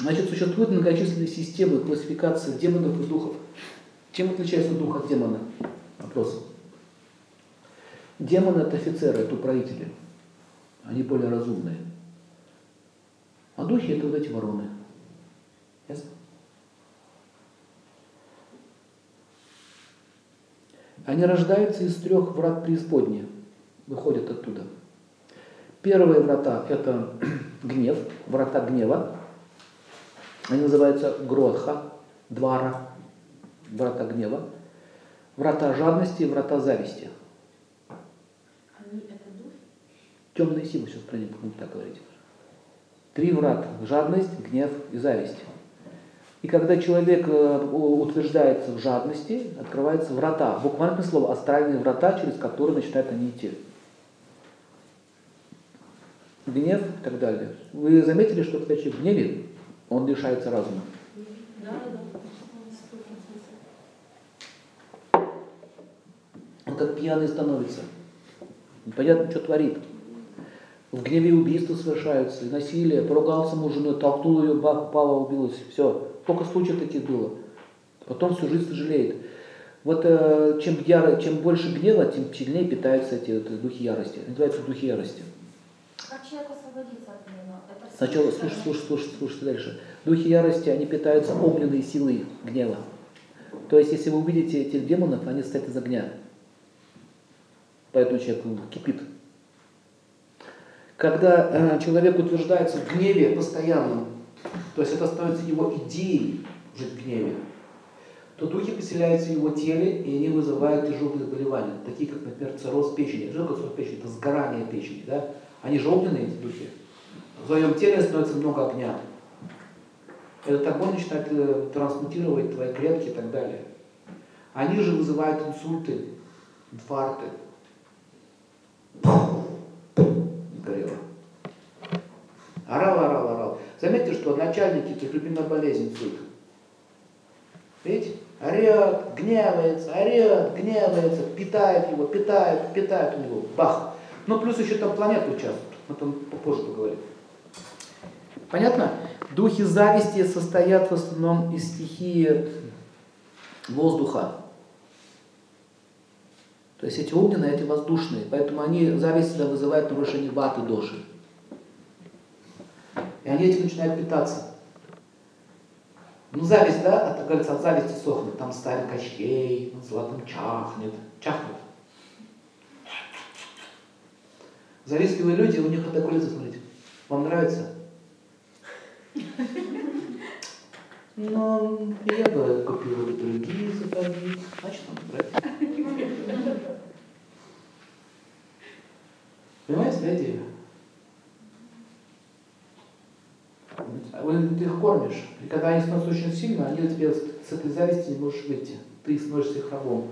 Значит, существуют многочисленные системы классификации демонов и духов. Чем отличается дух от демона? Вопрос. Демоны это офицеры, это управители. Они более разумные. А духи это вот эти вороны. Ясно? Они рождаются из трех врат преисподней, выходят оттуда. Первые врата – это гнев, врата гнева. Они называются Гродха, Двара, врата гнева. Врата жадности и врата зависти. Они это дух? Темные силы сейчас про них будем так говорить. Три врата – жадность, гнев и зависть. И когда человек э, утверждается в жадности, открываются врата, буквально слово астральные врата, через которые начинают они идти. Гнев и так далее. Вы заметили, что когда человек в гневе, он лишается разума? Он как пьяный становится. Непонятно, что творит. В гневе убийства совершаются, и насилие, поругался муж женой, толкнул ее, бах, упала, убилась. Все. Сколько случаев таких было. Потом всю жизнь сожалеет. Вот э, чем, яро, чем больше гнева, тем сильнее питаются эти вот, духи ярости. Называются духи ярости. Как человек освободится от гнева? Сначала, слушай, слушай, слушай, слушай дальше. Духи ярости, они питаются огненной силой гнева. То есть, если вы увидите этих демонов, они стоят из огня. Поэтому человек кипит. Когда э, человек утверждается в гневе постоянно, то есть это становится его идеей жить в гневе, то духи поселяются в его теле, и они вызывают тяжелые заболевания, такие как, например, цирроз печени. Цирроз печени? Это сгорание печени. Да? Они же огненные, эти духи. В своем теле становится много огня. Этот огонь начинает трансмутировать твои клетки и так далее. Они же вызывают инсульты, инфаркты. Горело. Орал, орал, орал. Заметьте, что начальники прикрепленной болезнь инсульт. Видите? Орет, гневается, орет, гневается, питает его, питает, питает у него. Бах. Ну, плюс еще там планеты участвуют. Мы там попозже поговорим. Понятно? Духи зависти состоят в основном из стихии воздуха. То есть эти огненные, эти воздушные. Поэтому они, зависть всегда вызывает нарушение ваты доши. И они этим начинают питаться. Ну, зависть, да, это, говорится, от зависти сохнет. Там ставят кощей, над золотом чахнет. Чахнет. Завистливые люди, у них такое лицо, смотрите. Вам нравится? Ну, я бы купил другие сапоги. Значит, вам нравится. Понимаете, да, идею? Вы ты их кормишь, и когда они становятся очень сильно, они у тебя с этой зависти не можешь выйти. Ты становишься их рабом.